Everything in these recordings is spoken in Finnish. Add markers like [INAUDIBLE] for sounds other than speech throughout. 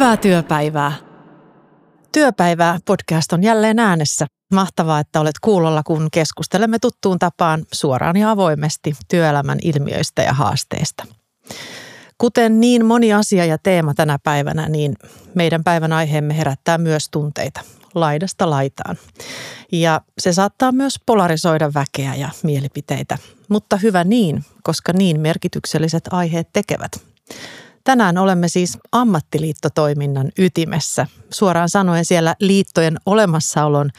Hyvää työpäivää. Työpäivää podcast on jälleen äänessä. Mahtavaa, että olet kuulolla, kun keskustelemme tuttuun tapaan suoraan ja avoimesti työelämän ilmiöistä ja haasteista. Kuten niin moni asia ja teema tänä päivänä, niin meidän päivän aiheemme herättää myös tunteita laidasta laitaan. Ja se saattaa myös polarisoida väkeä ja mielipiteitä, mutta hyvä niin, koska niin merkitykselliset aiheet tekevät. Tänään olemme siis ammattiliittotoiminnan ytimessä, suoraan sanoen siellä liittojen olemassaolon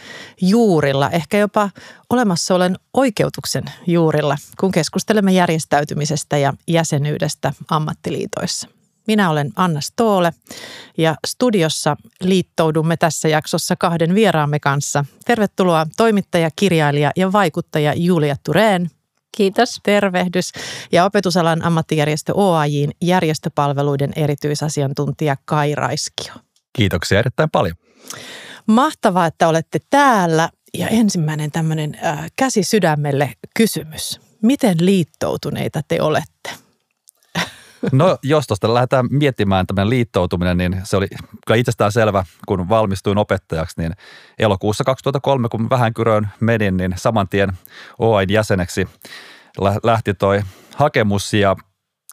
juurilla, ehkä jopa olemassaolon oikeutuksen juurilla, kun keskustelemme järjestäytymisestä ja jäsenyydestä ammattiliitoissa. Minä olen Anna Stoole ja studiossa liittoudumme tässä jaksossa kahden vieraamme kanssa. Tervetuloa toimittaja, kirjailija ja vaikuttaja Julia Tureen Kiitos. Tervehdys. Ja opetusalan ammattijärjestö OAJin järjestöpalveluiden erityisasiantuntija Kai Raiskio. Kiitoksia erittäin paljon. Mahtavaa, että olette täällä. Ja ensimmäinen tämmöinen äh, käsi sydämelle kysymys. Miten liittoutuneita te olette? No jos tuosta lähdetään miettimään tämmöinen liittoutuminen, niin se oli kyllä itsestään selvä, kun valmistuin opettajaksi, niin elokuussa 2003, kun vähän kyröön menin, niin saman tien OAin jäseneksi lähti toi hakemus ja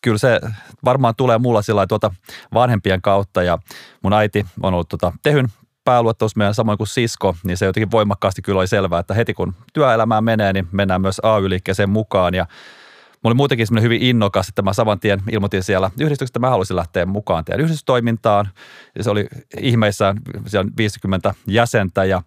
kyllä se varmaan tulee mulla sillä tuota vanhempien kautta ja mun äiti on ollut tuota Tehyn pääluottamusmiehen samoin kuin sisko, niin se jotenkin voimakkaasti kyllä oli selvää, että heti kun työelämään menee, niin mennään myös AY-liikkeeseen mukaan ja Mä olin muutenkin semmoinen hyvin innokas, että mä saman tien ilmoitin siellä yhdistyksestä, että mä haluaisin lähteä mukaan teidän yhdistystoimintaan. Ja se oli ihmeissään siellä 50 jäsentä ja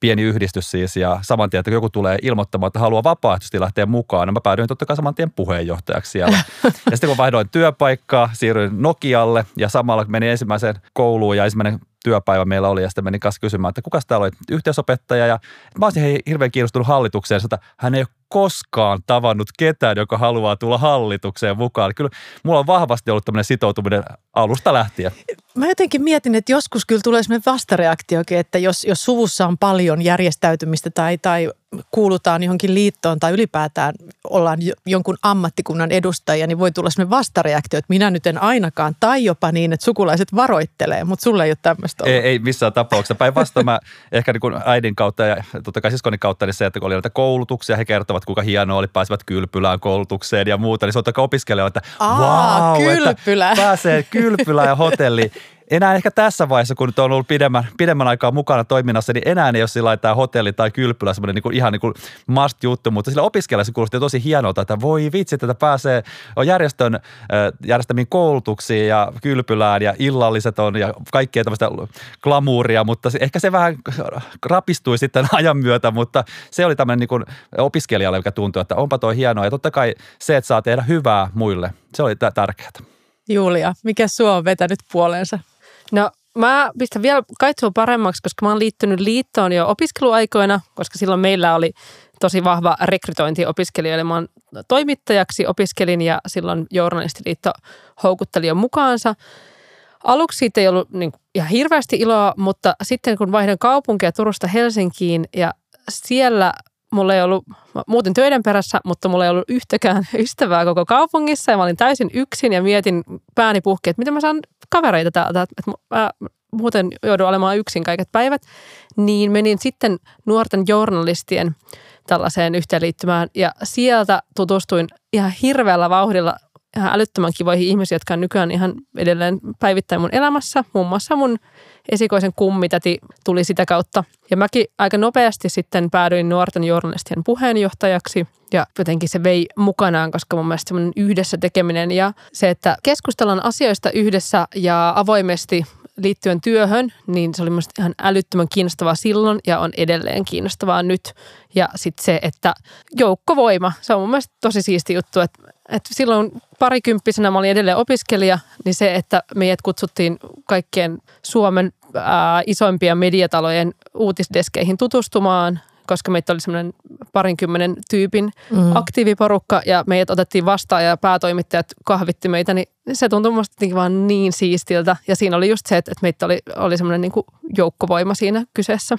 pieni yhdistys siis ja saman tien, että joku tulee ilmoittamaan, että haluaa vapaaehtoisesti lähteä mukaan. No mä päädyin totta kai saman tien puheenjohtajaksi siellä. [LAUGHS] ja sitten kun vaihdoin työpaikkaa, siirryin Nokialle ja samalla menin ensimmäiseen kouluun ja ensimmäinen työpäivä meillä oli ja sitten menin kanssa kysymään, että kuka täällä oli yhteisopettaja ja mä olisin hirveän kiinnostunut hallitukseen, että hän ei ole koskaan tavannut ketään, joka haluaa tulla hallitukseen mukaan. Kyllä mulla on vahvasti ollut tämmöinen sitoutuminen alusta lähtien. Mä jotenkin mietin, että joskus kyllä tulee sellainen vastareaktiokin, että jos, jos suvussa on paljon järjestäytymistä tai, tai kuulutaan johonkin liittoon tai ylipäätään ollaan jonkun ammattikunnan edustajia, niin voi tulla sellainen vastareaktio, että minä nyt en ainakaan, tai jopa niin, että sukulaiset varoittelee, mutta sulle ei ole tämmöistä Ei, ei missään tapauksessa. Päinvastoin mä ehkä niin kuin äidin kautta ja totta kai siskonin kautta, niin se, että kun oli näitä koulutuksia, he kertovat, kuinka hienoa oli, pääsevät kylpylään koulutukseen ja muuta, niin se on totta opiskelijoilla, että Aa, wow, kylpylä. että pääsee kylpylään ja hotelliin enää ehkä tässä vaiheessa, kun nyt on ollut pidemmän, pidemmän aikaa mukana toiminnassa, niin enää ei ole sillä tämä hotelli tai kylpylä semmoinen niin kuin, ihan niin kuin must juttu, mutta sillä opiskelijalla se kuulosti tosi hienolta, että voi vitsi, että pääsee järjestön järjestämiin koulutuksiin ja kylpylään ja illalliset on ja kaikkea tämmöistä glamuuria, mutta se, ehkä se vähän rapistui sitten [LAUGHS] ajan myötä, mutta se oli tämmöinen niin kuin opiskelijalle, joka tuntui, että onpa toi hienoa ja totta kai se, että saa tehdä hyvää muille, se oli tärkeää. Julia, mikä sua on vetänyt puoleensa? No mä pistän vielä kaitsua paremmaksi, koska mä oon liittynyt liittoon jo opiskeluaikoina, koska silloin meillä oli tosi vahva rekrytointi opiskelijoille. Mä oon toimittajaksi opiskelin ja silloin Journalistiliitto houkutteli jo mukaansa. Aluksi siitä ei ollut niin ihan hirveästi iloa, mutta sitten kun vaihdan kaupunkia Turusta Helsinkiin ja siellä mulla ei ollut, muuten töiden perässä, mutta mulla ei ollut yhtäkään [LAUGHS] ystävää koko kaupungissa. Ja mä olin täysin yksin ja mietin pääni puhki, että miten mä saan kavereita täältä, että mä muuten joudun olemaan yksin kaiket päivät, niin menin sitten nuorten journalistien tällaiseen yhteenliittymään ja sieltä tutustuin ihan hirveällä vauhdilla ihan älyttömän kivoihin ihmisiin, jotka on nykyään ihan edelleen päivittäin mun elämässä. Muun muassa mun esikoisen kummitäti tuli sitä kautta. Ja mäkin aika nopeasti sitten päädyin nuorten journalistien puheenjohtajaksi. Ja jotenkin se vei mukanaan, koska mun mielestä semmoinen yhdessä tekeminen ja se, että keskustellaan asioista yhdessä ja avoimesti liittyen työhön, niin se oli minusta ihan älyttömän kiinnostavaa silloin ja on edelleen kiinnostavaa nyt. Ja sitten se, että joukkovoima, se on mun mielestä tosi siisti juttu, että, että silloin parikymppisenä mä olin edelleen opiskelija, niin se, että meidät kutsuttiin kaikkien Suomen ää, isoimpien mediatalojen uutisdeskeihin tutustumaan, koska meitä oli semmoinen parinkymmenen tyypin mm. aktiiviporukka ja meidät otettiin vastaan ja päätoimittajat kahvitti meitä, niin se tuntui musta vaan niin siistiltä. Ja siinä oli just se, että meitä oli, oli semmoinen niin joukkovoima siinä kyseessä.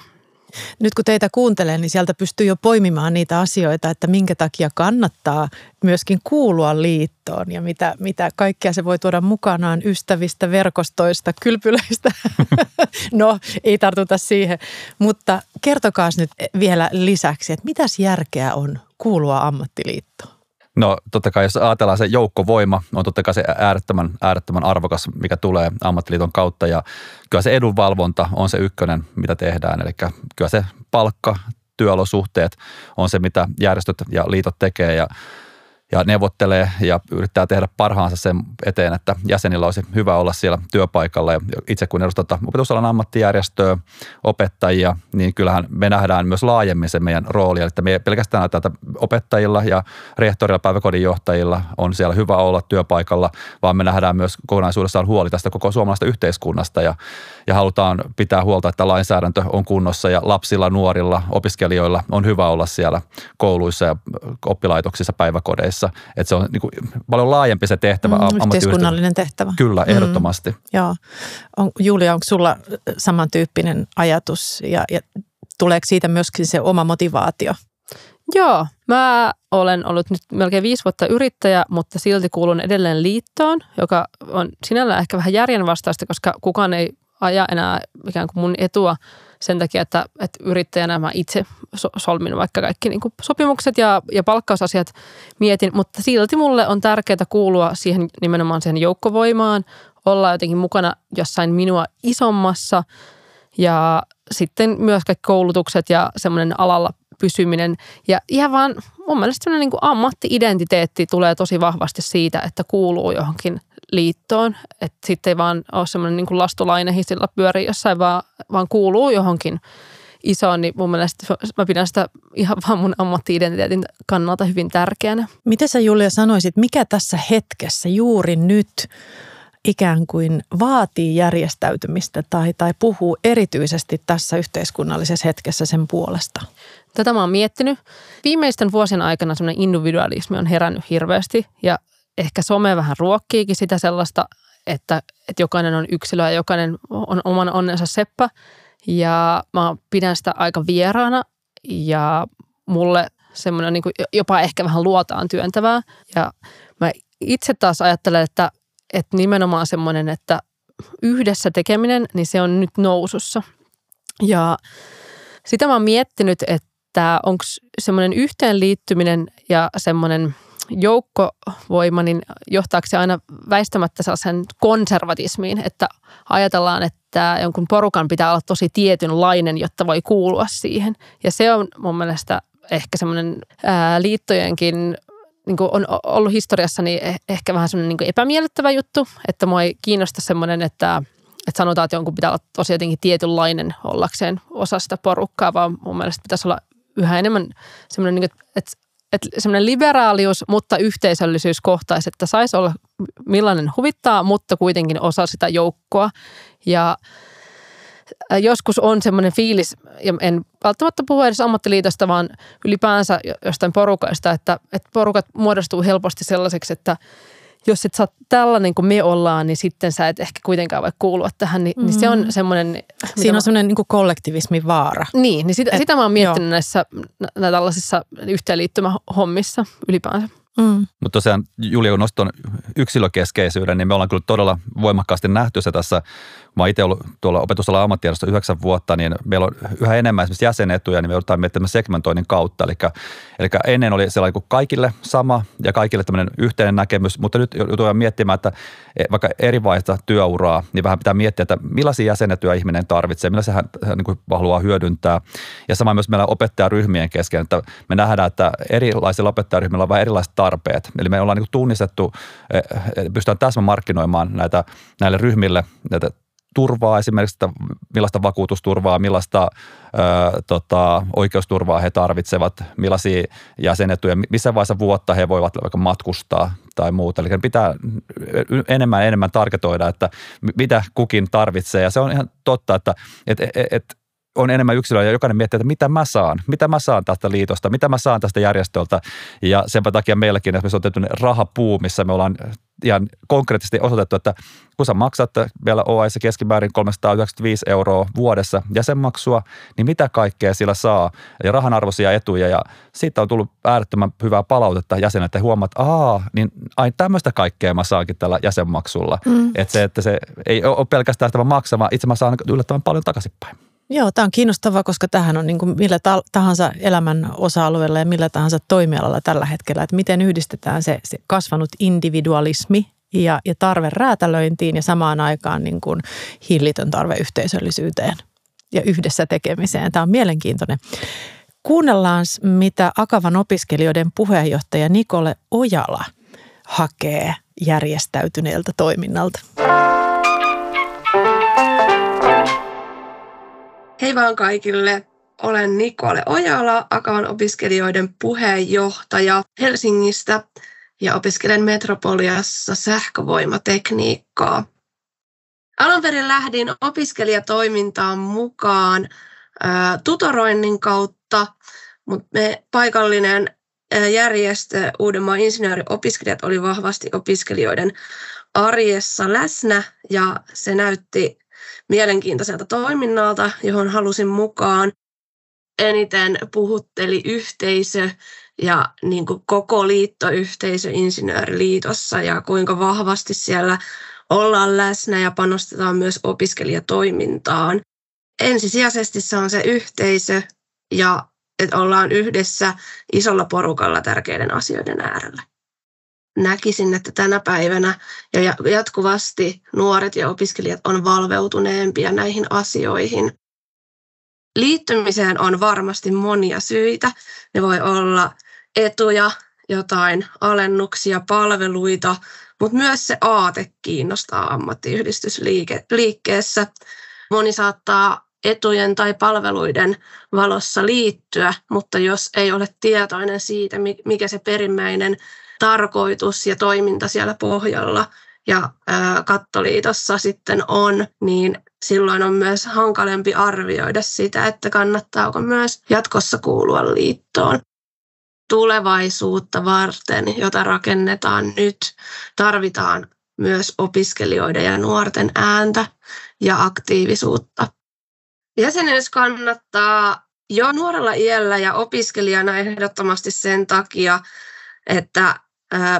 Nyt kun teitä kuuntelee, niin sieltä pystyy jo poimimaan niitä asioita, että minkä takia kannattaa myöskin kuulua liittoon ja mitä, mitä kaikkea se voi tuoda mukanaan ystävistä, verkostoista, kylpylöistä. [LAUGHS] no, ei tartuta siihen, mutta kertokaa nyt vielä lisäksi, että mitäs järkeä on kuulua ammattiliittoon? No totta kai, jos ajatellaan se joukkovoima, on totta kai se äärettömän, äärettömän arvokas, mikä tulee ammattiliiton kautta ja kyllä se edunvalvonta on se ykkönen, mitä tehdään. Eli kyllä se palkka, työolosuhteet on se, mitä järjestöt ja liitot tekee ja ja neuvottelee ja yrittää tehdä parhaansa sen eteen, että jäsenillä olisi hyvä olla siellä työpaikalla. Ja itse kun edustan opetusalan ammattijärjestöä, opettajia, niin kyllähän me nähdään myös laajemmin se meidän rooli. Eli me pelkästään tätä opettajilla ja rehtorilla, päiväkodin johtajilla on siellä hyvä olla työpaikalla, vaan me nähdään myös kokonaisuudessaan huoli tästä koko suomalaista yhteiskunnasta ja, ja halutaan pitää huolta, että lainsäädäntö on kunnossa ja lapsilla, nuorilla, opiskelijoilla on hyvä olla siellä kouluissa ja oppilaitoksissa, päiväkodeissa kanssa. Että se on niin kuin paljon laajempi se tehtävä. Mm, yhteiskunnallinen tehtävä. Kyllä, mm. ehdottomasti. Mm, joo. On, Julia, onko sulla samantyyppinen ajatus ja, ja tuleeko siitä myöskin se oma motivaatio? Joo, mä olen ollut nyt melkein viisi vuotta yrittäjä, mutta silti kuulun edelleen liittoon, joka on sinällään ehkä vähän järjenvastaista, koska kukaan ei aja enää ikään kuin mun etua – sen takia, että, että yrittäjänä mä itse solmin vaikka kaikki niin sopimukset ja, ja palkkausasiat mietin, mutta silti mulle on tärkeää kuulua siihen nimenomaan siihen joukkovoimaan, olla jotenkin mukana jossain minua isommassa ja sitten myös kaikki koulutukset ja semmoinen alalla pysyminen. Ja ihan vaan mun mielestä semmoinen niin ammatti-identiteetti tulee tosi vahvasti siitä, että kuuluu johonkin liittoon. Että sitten ei vaan ole semmoinen niin kuin lastulainen hissillä pyöri jossain, vaan, vaan kuuluu johonkin isoon, niin mun mielestä mä pidän sitä ihan vaan mun ammatti-identiteetin kannalta hyvin tärkeänä. Mitä sä Julia sanoisit, mikä tässä hetkessä juuri nyt ikään kuin vaatii järjestäytymistä tai, tai puhuu erityisesti tässä yhteiskunnallisessa hetkessä sen puolesta? Tätä mä oon miettinyt. Viimeisten vuosien aikana semmoinen individualismi on herännyt hirveästi ja ehkä some vähän ruokkiikin sitä sellaista, että, että jokainen on yksilö ja jokainen on oman onnensa seppä. Ja mä pidän sitä aika vieraana ja mulle semmoinen niin jopa ehkä vähän luotaan työntävää. Ja mä itse taas ajattelen, että, että nimenomaan semmoinen, että yhdessä tekeminen, niin se on nyt nousussa. Ja sitä mä oon miettinyt, että onko semmoinen yhteenliittyminen ja semmoinen – joukkovoima, niin johtaako se aina väistämättä sellaisen konservatismiin, että ajatellaan, että jonkun porukan pitää olla tosi tietynlainen, jotta voi kuulua siihen. Ja se on mun mielestä ehkä semmoinen liittojenkin niin kuin on ollut historiassani eh, ehkä vähän semmoinen niin epämiellyttävä juttu, että mua ei kiinnosta semmoinen, että, että sanotaan, että jonkun pitää olla tosi jotenkin tietynlainen ollakseen osa sitä porukkaa, vaan mun mielestä pitäisi olla yhä enemmän semmoinen, niin kuin, että että semmoinen liberaalius, mutta yhteisöllisyys kohtaisi, että saisi olla millainen huvittaa, mutta kuitenkin osa sitä joukkoa. Ja joskus on semmoinen fiilis, ja en välttämättä puhu edes ammattiliitosta, vaan ylipäänsä jostain porukasta, että, että porukat muodostuu helposti sellaiseksi, että – jos et sä oot tällainen kuin me ollaan, niin sitten sä et ehkä kuitenkaan voi kuulua tähän, niin, mm. niin se on mm. semmoinen... Siinä on semmoinen niin kollektivismin vaara. Niin, niin sitä, Et, sitä mä oon miettinyt joo. näissä nä, tällaisissa yhteenliittymähommissa ylipäänsä. Mm. Mutta tosiaan Julia, kun noston yksilökeskeisyyden, niin me ollaan kyllä todella voimakkaasti nähty se tässä Mä itse ollut tuolla opetusalan ammattijärjestö yhdeksän vuotta, niin meillä on yhä enemmän esimerkiksi jäsenetuja, niin me joudutaan miettimään segmentoinnin kautta. Eli, eli ennen oli sellainen kuin kaikille sama ja kaikille tämmöinen yhteinen näkemys, mutta nyt joudutaan miettimään, että e, vaikka eri vaiheista työuraa, niin vähän pitää miettiä, että millaisia jäsenetyjä ihminen tarvitsee, millaisia hän, hän niin haluaa hyödyntää. Ja sama myös meillä opettajaryhmien kesken, että me nähdään, että erilaisilla opettajaryhmillä on vähän erilaiset tarpeet. Eli me ollaan niin tunnistettu, e, e, pystytään täsmä markkinoimaan näitä, näille ryhmille näitä turvaa esimerkiksi, että millaista vakuutusturvaa, millaista ö, tota, oikeusturvaa he tarvitsevat, millaisia jäsenetuja, missä vaiheessa vuotta he voivat vaikka matkustaa tai muuta. Eli pitää enemmän enemmän tarketoida, että mitä kukin tarvitsee ja se on ihan totta, että et, et, et on enemmän yksilöä ja jokainen miettii, että mitä mä saan, mitä mä saan tästä liitosta, mitä mä saan tästä järjestöltä. Ja sen takia meilläkin esimerkiksi on tehty rahapuu, missä me ollaan ihan konkreettisesti osoitettu, että kun sä maksat vielä OAS keskimäärin 395 euroa vuodessa jäsenmaksua, niin mitä kaikkea sillä saa ja rahan arvoisia etuja ja siitä on tullut äärettömän hyvää palautetta jäseneltä, että huomaat, että aa, niin ai tämmöistä kaikkea mä saankin tällä jäsenmaksulla. Mm. Että se, että se ei ole pelkästään sitä maksama, itse mä saan yllättävän paljon takaisinpäin. Joo, tämä on kiinnostavaa, koska tähän on niin kuin millä tahansa elämän osa-alueella ja millä tahansa toimialalla tällä hetkellä, että miten yhdistetään se, se kasvanut individualismi ja, ja tarve räätälöintiin ja samaan aikaan niin kuin hillitön tarve yhteisöllisyyteen ja yhdessä tekemiseen. Tämä on mielenkiintoinen. Kuunnellaan, mitä Akavan opiskelijoiden puheenjohtaja Nikole Ojala hakee järjestäytyneeltä toiminnalta. Hei vaan kaikille. Olen Nikole Ojala, Akavan opiskelijoiden puheenjohtaja Helsingistä ja opiskelen Metropoliassa sähkövoimatekniikkaa. Alun perin lähdin opiskelijatoimintaan mukaan ää, tutoroinnin kautta, mutta me paikallinen järjestö Uudenmaan insinööriopiskelijat oli vahvasti opiskelijoiden arjessa läsnä ja se näytti mielenkiintoiselta toiminnalta, johon halusin mukaan. Eniten puhutteli yhteisö ja niin kuin koko liittoyhteisö Insinööriliitossa ja kuinka vahvasti siellä ollaan läsnä ja panostetaan myös opiskelijatoimintaan. Ensisijaisesti se on se yhteisö ja että ollaan yhdessä isolla porukalla tärkeiden asioiden äärellä näkisin, että tänä päivänä ja jatkuvasti nuoret ja opiskelijat on valveutuneempia näihin asioihin. Liittymiseen on varmasti monia syitä. Ne voi olla etuja, jotain alennuksia, palveluita, mutta myös se aate kiinnostaa ammattiyhdistysliikkeessä. Moni saattaa etujen tai palveluiden valossa liittyä, mutta jos ei ole tietoinen siitä, mikä se perimmäinen tarkoitus ja toiminta siellä pohjalla ja kattoliitossa sitten on, niin silloin on myös hankalempi arvioida sitä, että kannattaako myös jatkossa kuulua liittoon. Tulevaisuutta varten, jota rakennetaan nyt, tarvitaan myös opiskelijoiden ja nuorten ääntä ja aktiivisuutta. Jäsenyys kannattaa jo nuorella iällä ja opiskelijana ehdottomasti sen takia, että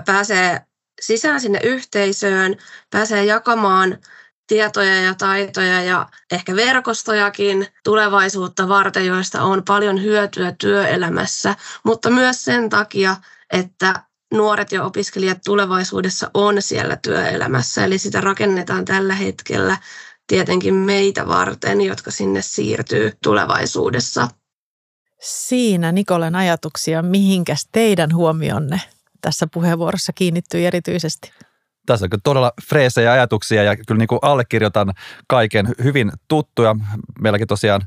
pääsee sisään sinne yhteisöön, pääsee jakamaan tietoja ja taitoja ja ehkä verkostojakin tulevaisuutta varten, joista on paljon hyötyä työelämässä, mutta myös sen takia, että nuoret ja opiskelijat tulevaisuudessa on siellä työelämässä, eli sitä rakennetaan tällä hetkellä tietenkin meitä varten, jotka sinne siirtyy tulevaisuudessa. Siinä Nikolen ajatuksia, mihinkäs teidän huomionne tässä puheenvuorossa kiinnittyi erityisesti? Tässä on todella freesejä ajatuksia ja kyllä niin kuin allekirjoitan kaiken hyvin tuttuja. Meilläkin tosiaan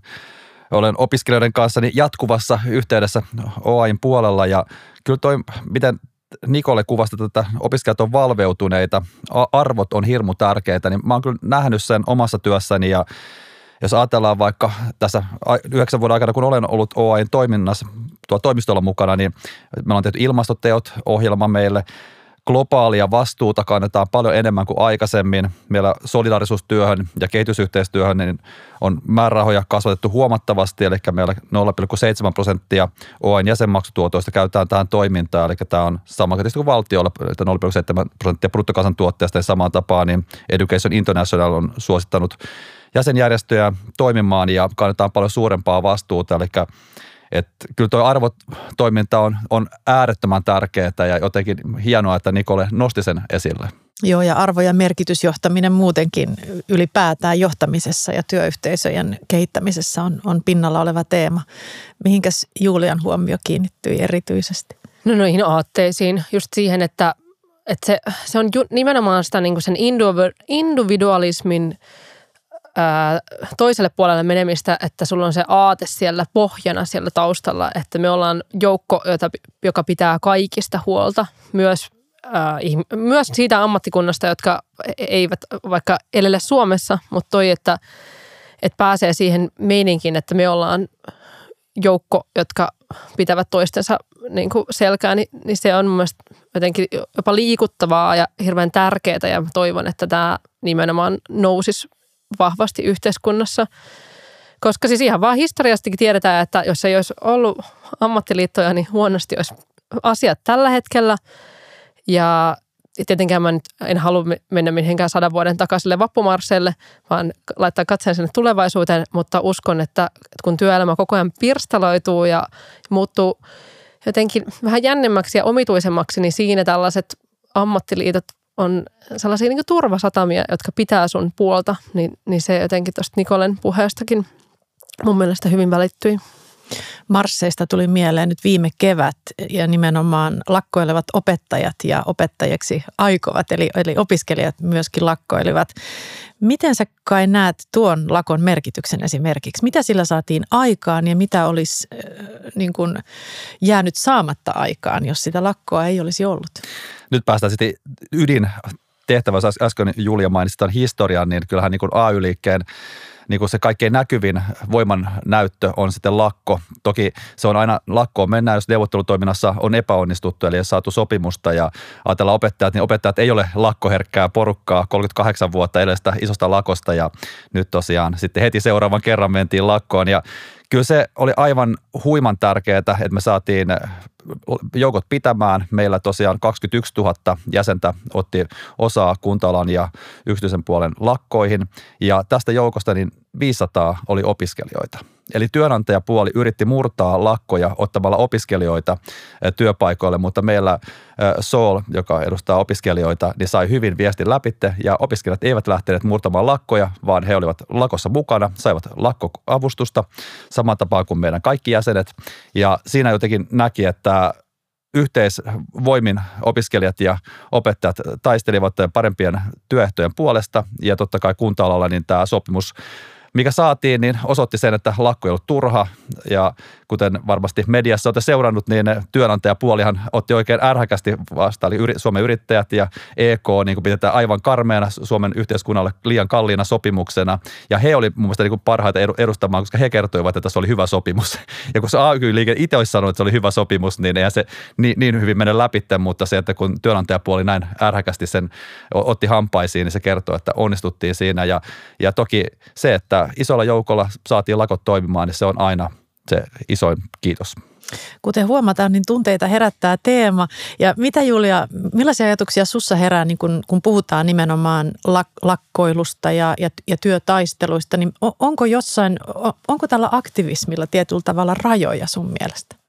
olen opiskelijoiden kanssa jatkuvassa yhteydessä OAIn puolella ja kyllä toi, miten Nikolle kuvasta tätä, opiskelijat on valveutuneita, arvot on hirmu tärkeitä, niin mä oon kyllä nähnyt sen omassa työssäni ja jos ajatellaan vaikka tässä yhdeksän vuoden aikana, kun olen ollut OAin toiminnassa tuolla toimistolla mukana, niin me on tehty ilmastoteot ohjelma meille. Globaalia vastuuta kannetaan paljon enemmän kuin aikaisemmin. Meillä solidaarisuustyöhön ja kehitysyhteistyöhön niin on määrärahoja kasvatettu huomattavasti, eli meillä 0,7 prosenttia OAin jäsenmaksutuotoista käytetään tähän toimintaan, eli tämä on sama kuin valtiolla, että 0,7 prosenttia bruttokansantuotteesta ja samaan tapaan, niin Education International on suosittanut jäsenjärjestöjä toimimaan ja kannetaan paljon suurempaa vastuuta. Eli että kyllä tuo arvotoiminta on, on äärettömän tärkeää ja jotenkin hienoa, että Nikole nosti sen esille. Joo, ja arvo- ja merkitysjohtaminen muutenkin ylipäätään johtamisessa ja työyhteisöjen kehittämisessä on, on pinnalla oleva teema. Mihinkäs Julian huomio kiinnittyi erityisesti? No noihin aatteisiin, just siihen, että, että se, se on ju, nimenomaan sitä niin sen individualismin – ää, toiselle puolelle menemistä, että sulla on se aate siellä pohjana siellä taustalla, että me ollaan joukko, jota, joka pitää kaikista huolta, myös, ää, myös siitä ammattikunnasta, jotka e-, eivät vaikka elele Suomessa, mutta toi, että että pääsee siihen meininkin, että me ollaan joukko, jotka pitävät toistensa niin kuin selkää, niin, niin se on mun jotenkin jopa liikuttavaa ja hirveän tärkeää ja toivon, että tämä nimenomaan nousisi vahvasti yhteiskunnassa. Koska siis ihan vaan historiastikin tiedetään, että jos ei olisi ollut ammattiliittoja, niin huonosti olisi asiat tällä hetkellä. Ja tietenkään mä nyt en halua mennä mihinkään sadan vuoden takaiselle vappumarselle, vaan laittaa katseen sinne tulevaisuuteen, mutta uskon, että kun työelämä koko ajan pirstaloituu ja muuttuu jotenkin vähän jännemmäksi ja omituisemmaksi, niin siinä tällaiset ammattiliitot on sellaisia niin turvasatamia, jotka pitää sun puolta, niin, niin se jotenkin tuosta Nikolen puheestakin mun mielestä hyvin välittyi. Marsseista tuli mieleen nyt viime kevät ja nimenomaan lakkoilevat opettajat ja opettajiksi aikovat, eli, eli opiskelijat myöskin lakkoilivat. Miten sä kai näet tuon lakon merkityksen esimerkiksi? Mitä sillä saatiin aikaan ja mitä olisi äh, niin kuin jäänyt saamatta aikaan, jos sitä lakkoa ei olisi ollut? Nyt päästään sitten ydin tehtävässä. Äsken Julia mainitsi tämän historian, niin kyllähän niin kuin AY-liikkeen niin kuin se kaikkein näkyvin voiman näyttö on sitten lakko. Toki se on aina lakkoon mennään, jos neuvottelutoiminnassa on epäonnistuttu, eli ei saatu sopimusta ja ajatellaan opettajat, niin opettajat ei ole lakkoherkkää porukkaa 38 vuotta edestä isosta lakosta ja nyt tosiaan sitten heti seuraavan kerran mentiin lakkoon ja kyllä se oli aivan huiman tärkeää, että me saatiin joukot pitämään. Meillä tosiaan 21 000 jäsentä otti osaa kuntalan ja yksityisen puolen lakkoihin ja tästä joukosta niin 500 oli opiskelijoita. Eli työnantajapuoli yritti murtaa lakkoja ottamalla opiskelijoita työpaikoille, mutta meillä Soul, joka edustaa opiskelijoita, niin sai hyvin viestin läpitte ja opiskelijat eivät lähteneet murtamaan lakkoja, vaan he olivat lakossa mukana, saivat lakkoavustusta saman tapaan kuin meidän kaikki jäsenet. Ja siinä jotenkin näki, että yhteisvoimin opiskelijat ja opettajat taistelivat parempien työehtojen puolesta ja totta kai kunta-alalla niin tämä sopimus mikä saatiin, niin osoitti sen, että lakko ei ollut turha. Ja kuten varmasti mediassa olette seurannut, niin työnantajapuolihan otti oikein ärhäkästi vastaan. Eli Suomen yrittäjät ja EK niin kuin pidetään aivan karmeana Suomen yhteiskunnalle liian kalliina sopimuksena. Ja he oli mun mielestä niin kuin parhaita edustamaan, koska he kertoivat, että se oli hyvä sopimus. [LAUGHS] Ja kun se AY-liike itse olisi sanonut, että se oli hyvä sopimus, niin eihän se niin, niin hyvin mene läpi, mutta se, että kun työnantajapuoli näin ärhäkästi sen otti hampaisiin, niin se kertoo, että onnistuttiin siinä. Ja, ja toki se, että isolla joukolla saatiin lakot toimimaan, niin se on aina se isoin kiitos. Kuten huomataan, niin tunteita herättää teema. Ja mitä Julia, millaisia ajatuksia sussa herää, niin kun, kun puhutaan nimenomaan lak- lakkoilusta ja, ja, ja työtaisteluista, niin onko jossain, onko tällä aktivismilla tietyllä tavalla rajoja sun mielestä?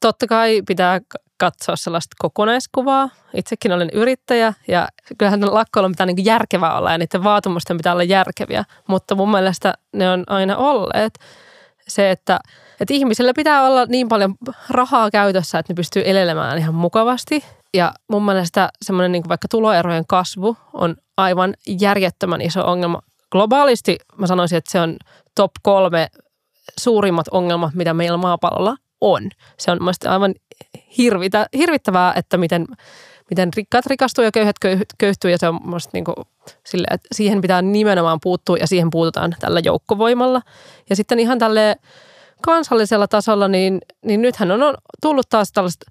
Totta kai pitää katsoa sellaista kokonaiskuvaa. Itsekin olen yrittäjä ja kyllähän lakkoilla pitää niin järkevää olla ja niiden vaatimusten pitää olla järkeviä, mutta mun mielestä ne on aina olleet. Se, että, että ihmisillä pitää olla niin paljon rahaa käytössä, että ne pystyy elelemään ihan mukavasti. Ja mun mielestä semmoinen niin vaikka tuloerojen kasvu on aivan järjettömän iso ongelma. Globaalisti mä sanoisin, että se on top kolme suurimmat ongelmat, mitä meillä maapallolla on. Se on mielestäni aivan hirvitä, hirvittävää, että miten, miten rikkaat rikastuu ja köyhät köyhtyy ja se on niin kuin sille, että siihen pitää nimenomaan puuttua ja siihen puututaan tällä joukkovoimalla. Ja sitten ihan tälle kansallisella tasolla, niin, niin nythän on tullut taas tällaista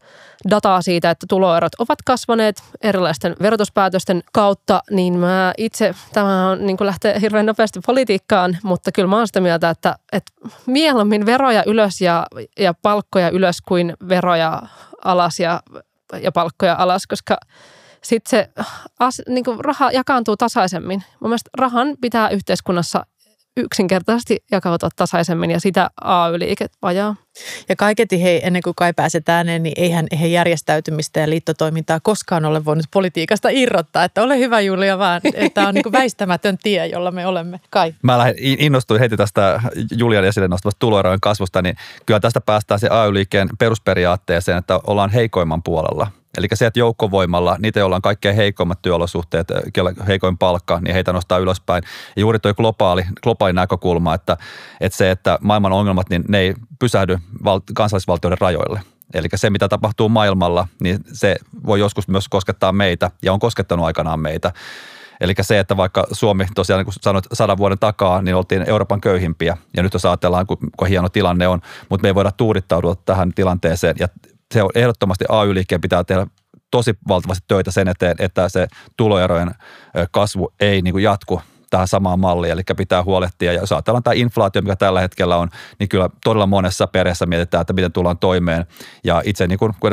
dataa siitä, että tuloerot ovat kasvaneet erilaisten verotuspäätösten kautta, niin mä itse, tämä on niin lähtee hirveän nopeasti politiikkaan, mutta kyllä mä oon sitä mieltä, että, että mieluummin veroja ylös ja, ja palkkoja ylös kuin veroja alas ja, ja palkkoja alas, koska sitten se as, niin raha jakaantuu tasaisemmin. Mun mielestä rahan pitää yhteiskunnassa yksinkertaisesti jakautua tasaisemmin ja sitä AY-liike vajaa. Ja kaiketi hei, ennen kuin kai pääset ääneen, niin eihän he järjestäytymistä ja liittotoimintaa koskaan ole voinut politiikasta irrottaa. Että ole hyvä Julia vaan, että tämä on niin väistämätön tie, jolla me olemme kai. Mä lähdin, innostuin heti tästä Julian esille nostavasta tuloerojen kasvusta, niin kyllä tästä päästään se AY-liikkeen perusperiaatteeseen, että ollaan heikoimman puolella. Eli se, että joukkovoimalla, niitä joilla on kaikkein heikoimmat työolosuhteet, heikoin palkka, niin heitä nostaa ylöspäin. Ja juuri tuo globaali, globaali näkökulma, että, että se, että maailman ongelmat, niin ne ei pysähdy val, kansallisvaltioiden rajoille. Eli se, mitä tapahtuu maailmalla, niin se voi joskus myös koskettaa meitä ja on koskettanut aikanaan meitä. Eli se, että vaikka Suomi tosiaan, niin kuin sanoit, sadan vuoden takaa, niin oltiin Euroopan köyhimpiä. Ja nyt jos ajatellaan, kuinka hieno tilanne on, mutta me ei voida tuudittautua tähän tilanteeseen. Ja se on ehdottomasti AY-liikkeen pitää tehdä tosi valtavasti töitä sen eteen, että se tuloerojen kasvu ei niin kuin jatku tähän samaan malliin, eli pitää huolehtia. Ja jos ajatellaan tämä inflaatio, mikä tällä hetkellä on, niin kyllä todella monessa perheessä mietitään, että miten tullaan toimeen. Ja itse niin kun, kun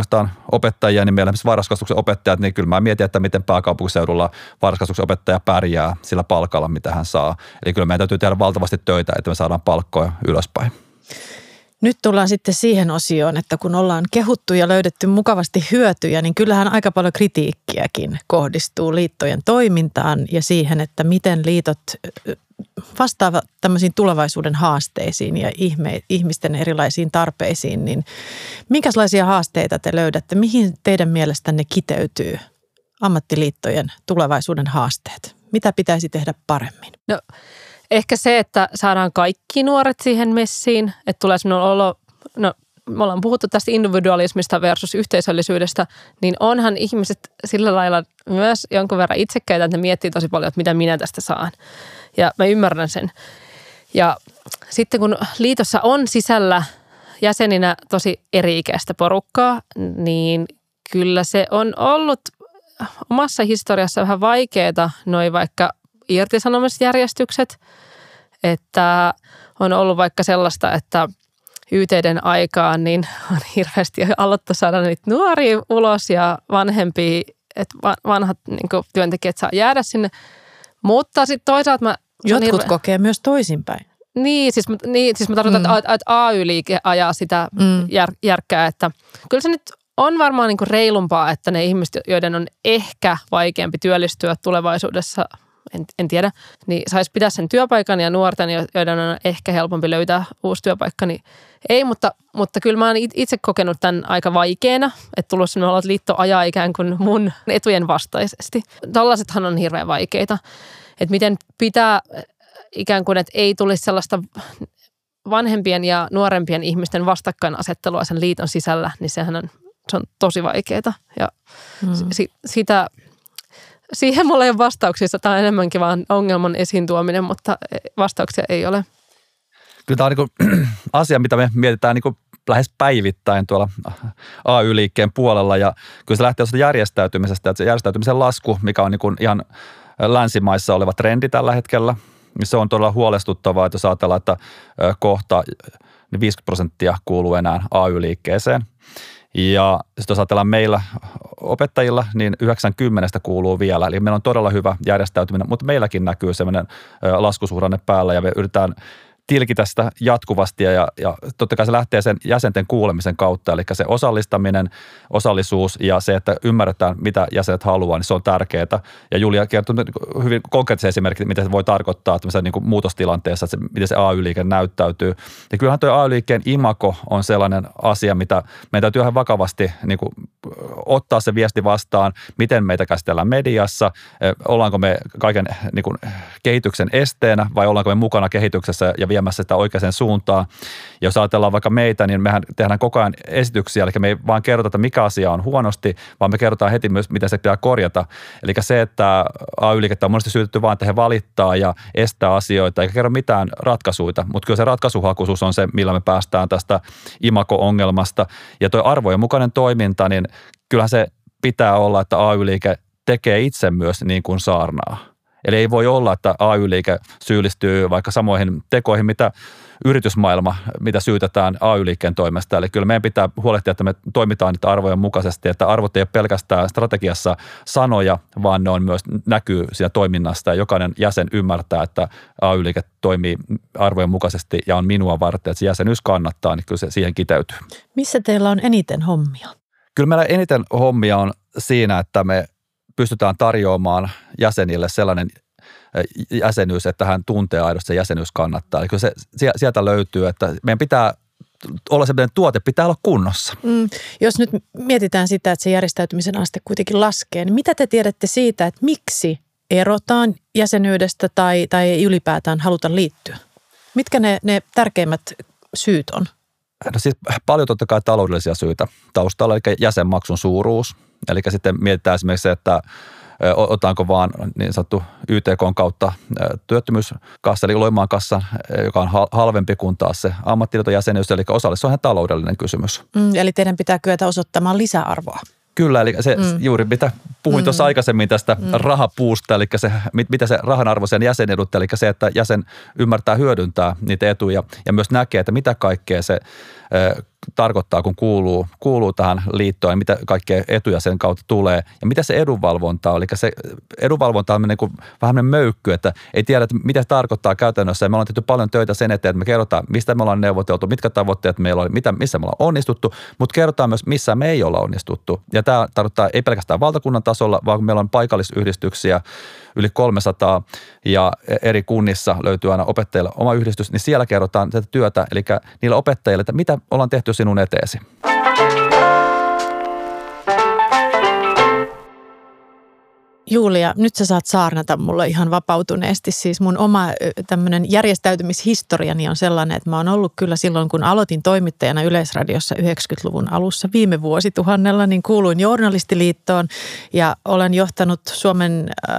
opettajia, niin meillä esimerkiksi varhaiskasvatuksen opettajat, niin kyllä mä mietin, että miten pääkaupunkiseudulla varhaiskasvatuksen opettaja pärjää sillä palkalla, mitä hän saa. Eli kyllä meidän täytyy tehdä valtavasti töitä, että me saadaan palkkoja ylöspäin. Nyt tullaan sitten siihen osioon, että kun ollaan kehuttu ja löydetty mukavasti hyötyjä, niin kyllähän aika paljon kritiikkiäkin kohdistuu liittojen toimintaan ja siihen, että miten liitot vastaavat tämmöisiin tulevaisuuden haasteisiin ja ihme, ihmisten erilaisiin tarpeisiin, niin minkälaisia haasteita te löydätte? Mihin teidän mielestänne kiteytyy ammattiliittojen tulevaisuuden haasteet? Mitä pitäisi tehdä paremmin? No Ehkä se, että saadaan kaikki nuoret siihen messiin, että tulee sellainen olo, no me ollaan puhuttu tästä individualismista versus yhteisöllisyydestä, niin onhan ihmiset sillä lailla myös jonkun verran itsekkäitä, että ne miettii tosi paljon, että mitä minä tästä saan. Ja mä ymmärrän sen. Ja sitten kun liitossa on sisällä jäseninä tosi eri-ikäistä porukkaa, niin kyllä se on ollut omassa historiassa vähän vaikeaa noin vaikka irtisanomisjärjestykset, että on ollut vaikka sellaista, että YTden aikaan niin on hirveästi aloittaa saada niitä nuoria ulos ja vanhempia, että vanhat niin työntekijät saa jäädä sinne. Mutta sitten toisaalta mä... Jotkut hirve... kokee myös toisinpäin. Niin, siis, niin, siis mä tarkoitan, mm. että, että AY-liike ajaa sitä mm. jär, järkkää, että kyllä se nyt on varmaan niin reilumpaa, että ne ihmiset, joiden on ehkä vaikeampi työllistyä tulevaisuudessa en, en tiedä, niin saisi pitää sen työpaikan ja nuorten, joiden on ehkä helpompi löytää uusi työpaikka, niin ei, mutta, mutta kyllä mä oon itse kokenut tämän aika vaikeana, että tullut olo, että liitto ajaa ikään kuin mun etujen vastaisesti. Tällaisethan on hirveän vaikeita, että miten pitää ikään kuin, että ei tulisi sellaista vanhempien ja nuorempien ihmisten vastakkainasettelua sen liiton sisällä, niin sehän on, se on tosi vaikeaa. Ja mm. si, sitä siihen mulla ei ole vastauksia. Tämä on enemmänkin vaan ongelman esiin tuominen, mutta vastauksia ei ole. Kyllä tämä on niin [CLEARS THROAT] asia, mitä me mietitään niin lähes päivittäin tuolla AY-liikkeen puolella ja kyllä se lähtee järjestäytymisestä, että se järjestäytymisen lasku, mikä on niin ihan länsimaissa oleva trendi tällä hetkellä, niin se on todella huolestuttavaa, että jos ajatellaan, että kohta 50 niin prosenttia kuuluu enää AY-liikkeeseen – ja sitten jos ajatellaan meillä opettajilla, niin 90 kuuluu vielä. Eli meillä on todella hyvä järjestäytyminen, mutta meilläkin näkyy semmoinen laskusuhdanne päällä ja me yritetään tilkitä sitä jatkuvasti ja, ja totta kai se lähtee sen jäsenten kuulemisen kautta, eli se osallistaminen, osallisuus ja se, että ymmärretään, mitä jäsenet haluaa, niin se on tärkeää. Ja Julia kertoi hyvin konkreettisen esimerkin, mitä se voi tarkoittaa niin kuin muutostilanteessa, että se, miten se AY-liike näyttäytyy. Ja kyllähän tuo AY-liikkeen imako on sellainen asia, mitä meidän täytyy ihan vakavasti niin kuin, ottaa se viesti vastaan, miten meitä käsitellään mediassa, ollaanko me kaiken niin kuin, kehityksen esteenä vai ollaanko me mukana kehityksessä ja viemässä sitä oikeaan suuntaan. Ja jos ajatellaan vaikka meitä, niin mehän tehdään koko ajan esityksiä, eli me ei vaan kerrota, että mikä asia on huonosti, vaan me kerrotaan heti myös, miten se pitää korjata. Eli se, että AY-liikettä on monesti syytetty vaan, että he valittaa ja estää asioita, eikä kerro mitään ratkaisuja, mutta kyllä se ratkaisuhakuisuus on se, millä me päästään tästä imako-ongelmasta. Ja tuo arvojen mukainen toiminta, niin kyllähän se pitää olla, että AY-liike tekee itse myös niin kuin saarnaa. Eli ei voi olla, että AY-liike syyllistyy vaikka samoihin tekoihin, mitä yritysmaailma, mitä syytetään AY-liikkeen toimesta. Eli kyllä meidän pitää huolehtia, että me toimitaan niitä arvojen mukaisesti, että arvot ei ole pelkästään strategiassa sanoja, vaan ne on myös näkyy siinä toiminnasta ja jokainen jäsen ymmärtää, että AY-liike toimii arvojen mukaisesti ja on minua varten, että se jäsenyys kannattaa, niin kyllä se siihen kiteytyy. Missä teillä on eniten hommia? Kyllä meillä eniten hommia on siinä, että me pystytään tarjoamaan jäsenille sellainen jäsenyys, että hän tuntee aidosti se jäsenyys kannattaa. Eli se sieltä löytyy, että meidän pitää olla sellainen tuote, pitää olla kunnossa. Mm. Jos nyt mietitään sitä, että se järjestäytymisen aste kuitenkin laskee, niin mitä te tiedätte siitä, että miksi erotaan jäsenyydestä tai, tai ylipäätään haluta liittyä? Mitkä ne, ne tärkeimmät syyt on? No siis paljon totta kai taloudellisia syitä taustalla, eli jäsenmaksun suuruus. Eli sitten mietitään esimerkiksi se, että otanko vaan niin sanottu YTK kautta työttömyyskassa, eli Loimaan kassa, joka on halvempi kuin taas se ammattiliiton jäsenyys, eli osalle se on ihan taloudellinen kysymys. Mm, eli teidän pitää kyetä osoittamaan lisäarvoa. Kyllä, eli se mm. juuri mitä puhuin mm. tuossa aikaisemmin tästä mm. rahapuusta, eli se, mitä se rahan arvo sen jäsenedut, eli se, että jäsen ymmärtää hyödyntää niitä etuja ja myös näkee, että mitä kaikkea se tarkoittaa, kun kuuluu, kuuluu tähän liittoon ja mitä kaikkea etuja sen kautta tulee ja mitä se edunvalvonta on. Eli se edunvalvonta on niin kuin vähän möykky, että ei tiedä, että mitä se tarkoittaa käytännössä. Ja me ollaan tehty paljon töitä sen eteen, että me kerrotaan, mistä me ollaan neuvoteltu, mitkä tavoitteet meillä oli, mitä, missä me ollaan onnistuttu, mutta kerrotaan myös, missä me ei olla onnistuttu. Ja tämä tarkoittaa ei pelkästään valtakunnan tasolla, vaan meillä on paikallisyhdistyksiä, yli 300 ja eri kunnissa löytyy aina opettajille oma yhdistys, niin siellä kerrotaan tätä työtä, eli niillä opettajille, että mitä ollaan tehty sinun eteesi. Julia, nyt sä saat saarnata mulle ihan vapautuneesti. Siis mun oma tämmöinen järjestäytymishistoriani on sellainen, että mä oon ollut kyllä silloin, kun aloitin toimittajana Yleisradiossa 90-luvun alussa viime vuosituhannella, niin kuuluin Journalistiliittoon ja olen johtanut Suomen äh,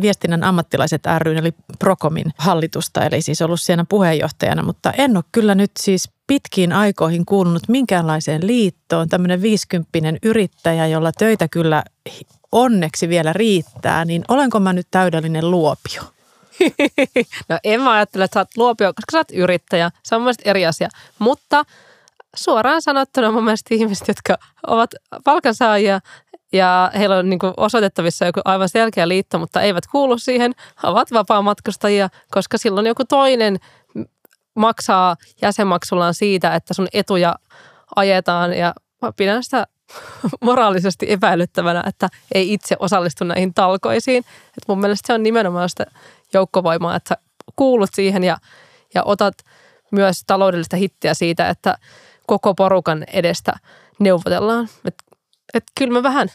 viestinnän ammattilaiset ry, eli Prokomin hallitusta, eli siis ollut siellä puheenjohtajana, mutta en ole kyllä nyt siis pitkiin aikoihin kuulunut minkäänlaiseen liittoon. Tämmöinen viisikymppinen yrittäjä, jolla töitä kyllä onneksi vielä riittää, niin olenko mä nyt täydellinen luopio? [LAUGHS] No en mä ajattele, että sä oot luopio, koska sä oot yrittäjä. Se on mielestäni eri asia. Mutta suoraan sanottuna mun mielestä ihmiset, jotka ovat palkansaajia ja heillä on niin osoitettavissa joku aivan selkeä liitto, mutta eivät kuulu siihen, ovat vapaamatkustajia, koska silloin joku toinen maksaa jäsenmaksullaan siitä, että sun etuja ajetaan ja mä pidän sitä [LAUGHS] moraalisesti epäilyttävänä, että ei itse osallistu näihin talkoisiin. Et mun mielestä se on nimenomaan sitä joukkovoimaa, että kuulut siihen ja, ja otat myös taloudellista hittiä siitä, että koko porukan edestä neuvotellaan. Et, et kyllä mä vähän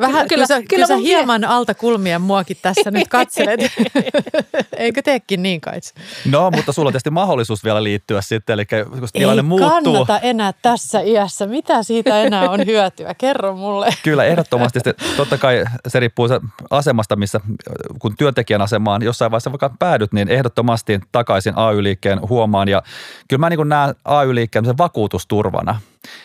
Vähän, kyllä, kyllä, kyllä sä hieman alta kulmia muakin tässä nyt katselet. [LAUGHS] Eikö teekin niin kai? No, mutta sulla on tietysti mahdollisuus vielä liittyä sitten, eli kun tilanne Ei muuttuu. kannata enää tässä iässä. Mitä siitä enää on hyötyä? Kerro mulle. [LAUGHS] Kyllä, ehdottomasti. Totta kai se riippuu asemasta, missä kun työntekijän asemaan jossain vaiheessa vaikka päädyt, niin ehdottomasti takaisin AY-liikkeen huomaan. Ja kyllä mä niin näen AY-liikkeen vakuutusturvana.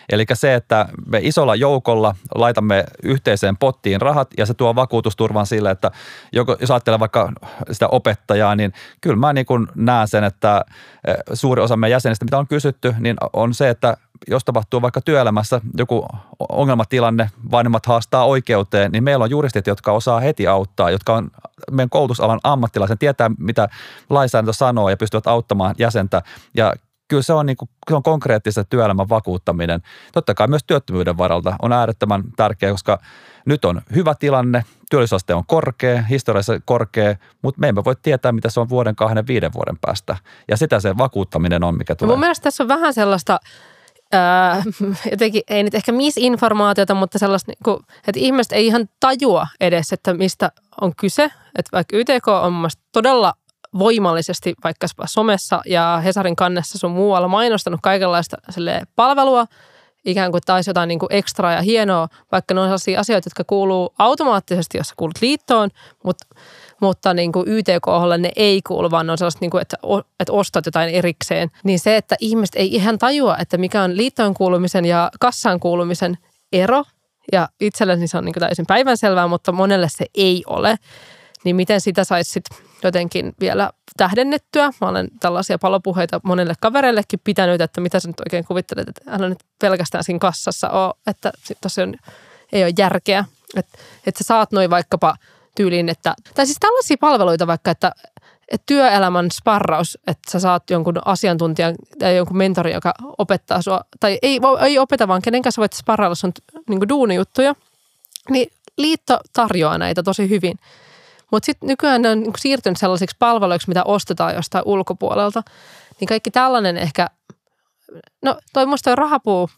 Eli se, että me isolla joukolla laitamme yhteiseen pottiin rahat ja se tuo vakuutusturvan sille, että joko, jos ajattelee vaikka sitä opettajaa, niin kyllä mä niin näen sen, että eh, suuri osa meidän jäsenistä, mitä on kysytty, niin on se, että jos tapahtuu vaikka työelämässä joku ongelmatilanne, vanhemmat haastaa oikeuteen, niin meillä on juristit, jotka osaa heti auttaa, jotka on meidän koulutusalan ammattilaisen, tietää mitä lainsäädäntö sanoo ja pystyvät auttamaan jäsentä. Ja kyllä se on, niin kuin, se on konkreettista työelämän vakuuttaminen. Totta kai myös työttömyyden varalta on äärettömän tärkeä, koska nyt on hyvä tilanne, työllisyysaste on korkea, historiassa korkea, mutta me emme voi tietää, mitä se on vuoden, kahden, viiden vuoden päästä. Ja sitä se vakuuttaminen on, mikä tulee. Mun mielestä tässä on vähän sellaista Öö, jotenkin, ei nyt ehkä misinformaatiota, mutta sellaista, niin kuin, että ihmiset ei ihan tajua edes, että mistä on kyse. Että vaikka YTK on mun todella voimallisesti vaikka somessa ja Hesarin kannessa sun muualla mainostanut kaikenlaista palvelua, ikään kuin taisi jotain niin kuin ekstraa ja hienoa, vaikka ne on sellaisia asioita, jotka kuuluu automaattisesti, jos sä kuulut liittoon, mutta, mutta niin kuin YTK ne ei kuulu, vaan ne on sellaista, niin kuin, että, että ostat jotain erikseen. Niin se, että ihmiset ei ihan tajua, että mikä on liittoon kuulumisen ja kassaan kuulumisen ero, ja itselleni se on niin kuin täysin päivänselvää, mutta monelle se ei ole, niin miten sitä saisi sitten jotenkin vielä tähdennettyä. Mä olen tällaisia palopuheita monelle kavereillekin pitänyt, että mitä sä nyt oikein kuvittelet, että älä nyt pelkästään siinä kassassa ole, että tosiaan ei ole järkeä. Että, että sä saat noin vaikkapa tyyliin, että, tai siis tällaisia palveluita vaikka, että, että työelämän sparraus, että sä saat jonkun asiantuntijan tai jonkun mentorin, joka opettaa sua, tai ei, ei opeta, vaan kenen kanssa voit sparrailla sun niin duunijuttuja, niin liitto tarjoaa näitä tosi hyvin. Mutta sitten nykyään ne on niinku siirtynyt sellaisiksi palveluiksi, mitä ostetaan jostain ulkopuolelta. Niin kaikki tällainen ehkä, no toi musta toi rahapuu,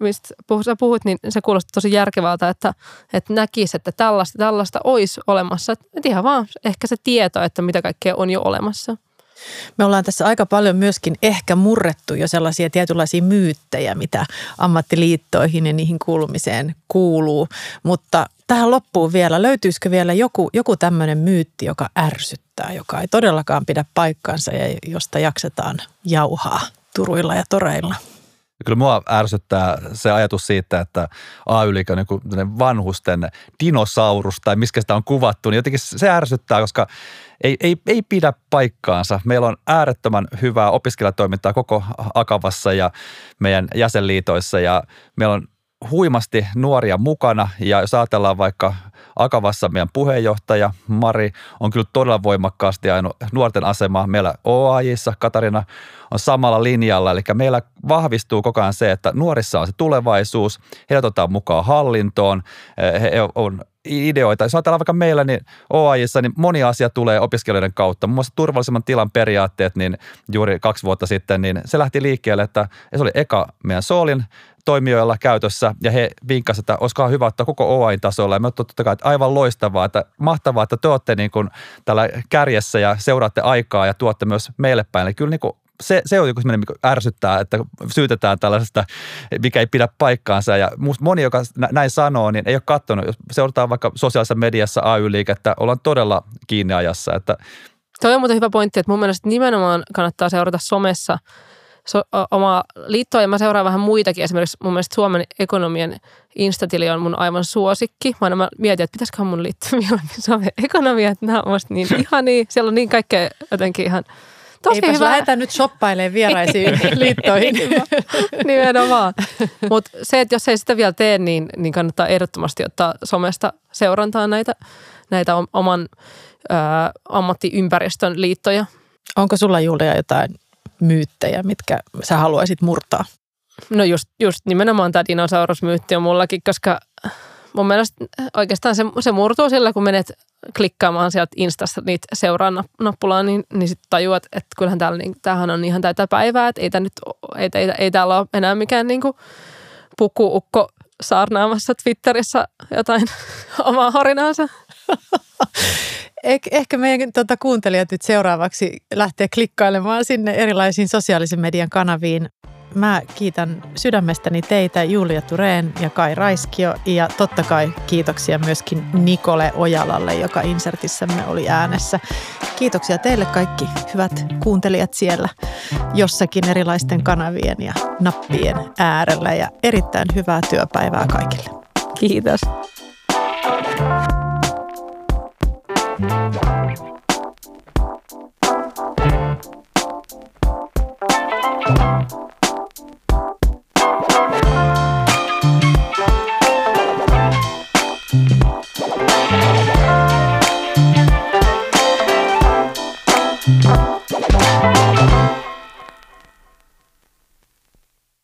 mistä sä puhut, niin se kuulosti tosi järkevältä, että, että näkisi, että tällaista, tällaista olisi olemassa. Et ihan vaan ehkä se tieto, että mitä kaikkea on jo olemassa. Me ollaan tässä aika paljon myöskin ehkä murrettu jo sellaisia tietynlaisia myyttejä, mitä ammattiliittoihin ja niihin kuulumiseen kuuluu, mutta tähän loppuun vielä, löytyisikö vielä joku, joku tämmöinen myytti, joka ärsyttää, joka ei todellakaan pidä paikkaansa ja josta jaksetaan jauhaa turuilla ja toreilla? Kyllä mua ärsyttää se ajatus siitä, että AY-liike on niin vanhusten dinosaurus tai miskä sitä on kuvattu, niin jotenkin se ärsyttää, koska ei, ei, ei pidä paikkaansa. Meillä on äärettömän hyvää opiskelijatoimintaa koko Akavassa ja meidän jäsenliitoissa ja meillä on huimasti nuoria mukana ja jos ajatellaan vaikka Akavassa meidän puheenjohtaja Mari on kyllä todella voimakkaasti ajanut nuorten asemaa. Meillä OAJissa Katarina on samalla linjalla, eli meillä vahvistuu koko ajan se, että nuorissa on se tulevaisuus, heidät otetaan mukaan hallintoon, he on ideoita. Jos ajatellaan vaikka meillä niin OAJissa, niin moni asia tulee opiskelijoiden kautta. Muun muassa turvallisemman tilan periaatteet, niin juuri kaksi vuotta sitten, niin se lähti liikkeelle, että se oli eka meidän Soolin toimijoilla käytössä ja he vinkkasivat, että olisikohan hyvä ottaa koko OAI-tasolla. Ja me totta kai, että aivan loistavaa, että mahtavaa, että te olette niin kuin tällä kärjessä ja seuraatte aikaa ja tuotte myös meille päin. Eli kyllä niin kuin se, se on joku sellainen, mikä ärsyttää, että syytetään tällaisesta, mikä ei pidä paikkaansa. Ja moni, joka näin sanoo, niin ei ole katsonut. Jos seurataan vaikka sosiaalisessa mediassa AY-liikettä, ollaan todella kiinni ajassa. Että Toi on muuten hyvä pointti, että mun mielestä nimenomaan kannattaa seurata somessa – so, omaa liittoa ja mä seuraan vähän muitakin. Esimerkiksi mun mielestä Suomen ekonomien instatili on mun aivan suosikki. Mä aina mietin, että pitäisiköhän mun liittyä [LAUGHS] mieluummin Suomen ekonomia, että nämä on niin [LAUGHS] ihania. Siellä on niin kaikkea jotenkin ihan tosi Eipäs hyvä. lähdetä nyt shoppailemaan vieraisiin [LAUGHS] liittoihin. Nimenomaan. Mutta se, että jos ei sitä vielä tee, niin, niin kannattaa ehdottomasti ottaa somesta seurantaa näitä, näitä oman ö, ammattiympäristön liittoja. Onko sulla Julia jotain myyttejä, mitkä sä haluaisit murtaa? No just, just nimenomaan tämä dinosaurusmyytti on mullakin, koska mun mielestä oikeastaan se, se murtuu sillä, kun menet klikkaamaan sieltä Instasta niitä seuraa nappulaa, niin, niin sitten tajuat, että kyllähän täällä, niin, tämähän on ihan täytä päivää, että ei, tää nyt, ei, ei, ei täällä ole enää mikään niin pukuukko saarnaamassa Twitterissä jotain [LAUGHS] omaa horinaansa. [LAUGHS] Eh, ehkä meidän tuota, kuuntelijat nyt seuraavaksi lähtee klikkailemaan sinne erilaisiin sosiaalisen median kanaviin. Mä kiitän sydämestäni teitä Julia Tureen ja Kai Raiskio ja totta kai kiitoksia myöskin Nikole Ojalalle, joka insertissämme oli äänessä. Kiitoksia teille kaikki hyvät kuuntelijat siellä jossakin erilaisten kanavien ja nappien äärellä ja erittäin hyvää työpäivää kaikille. Kiitos. you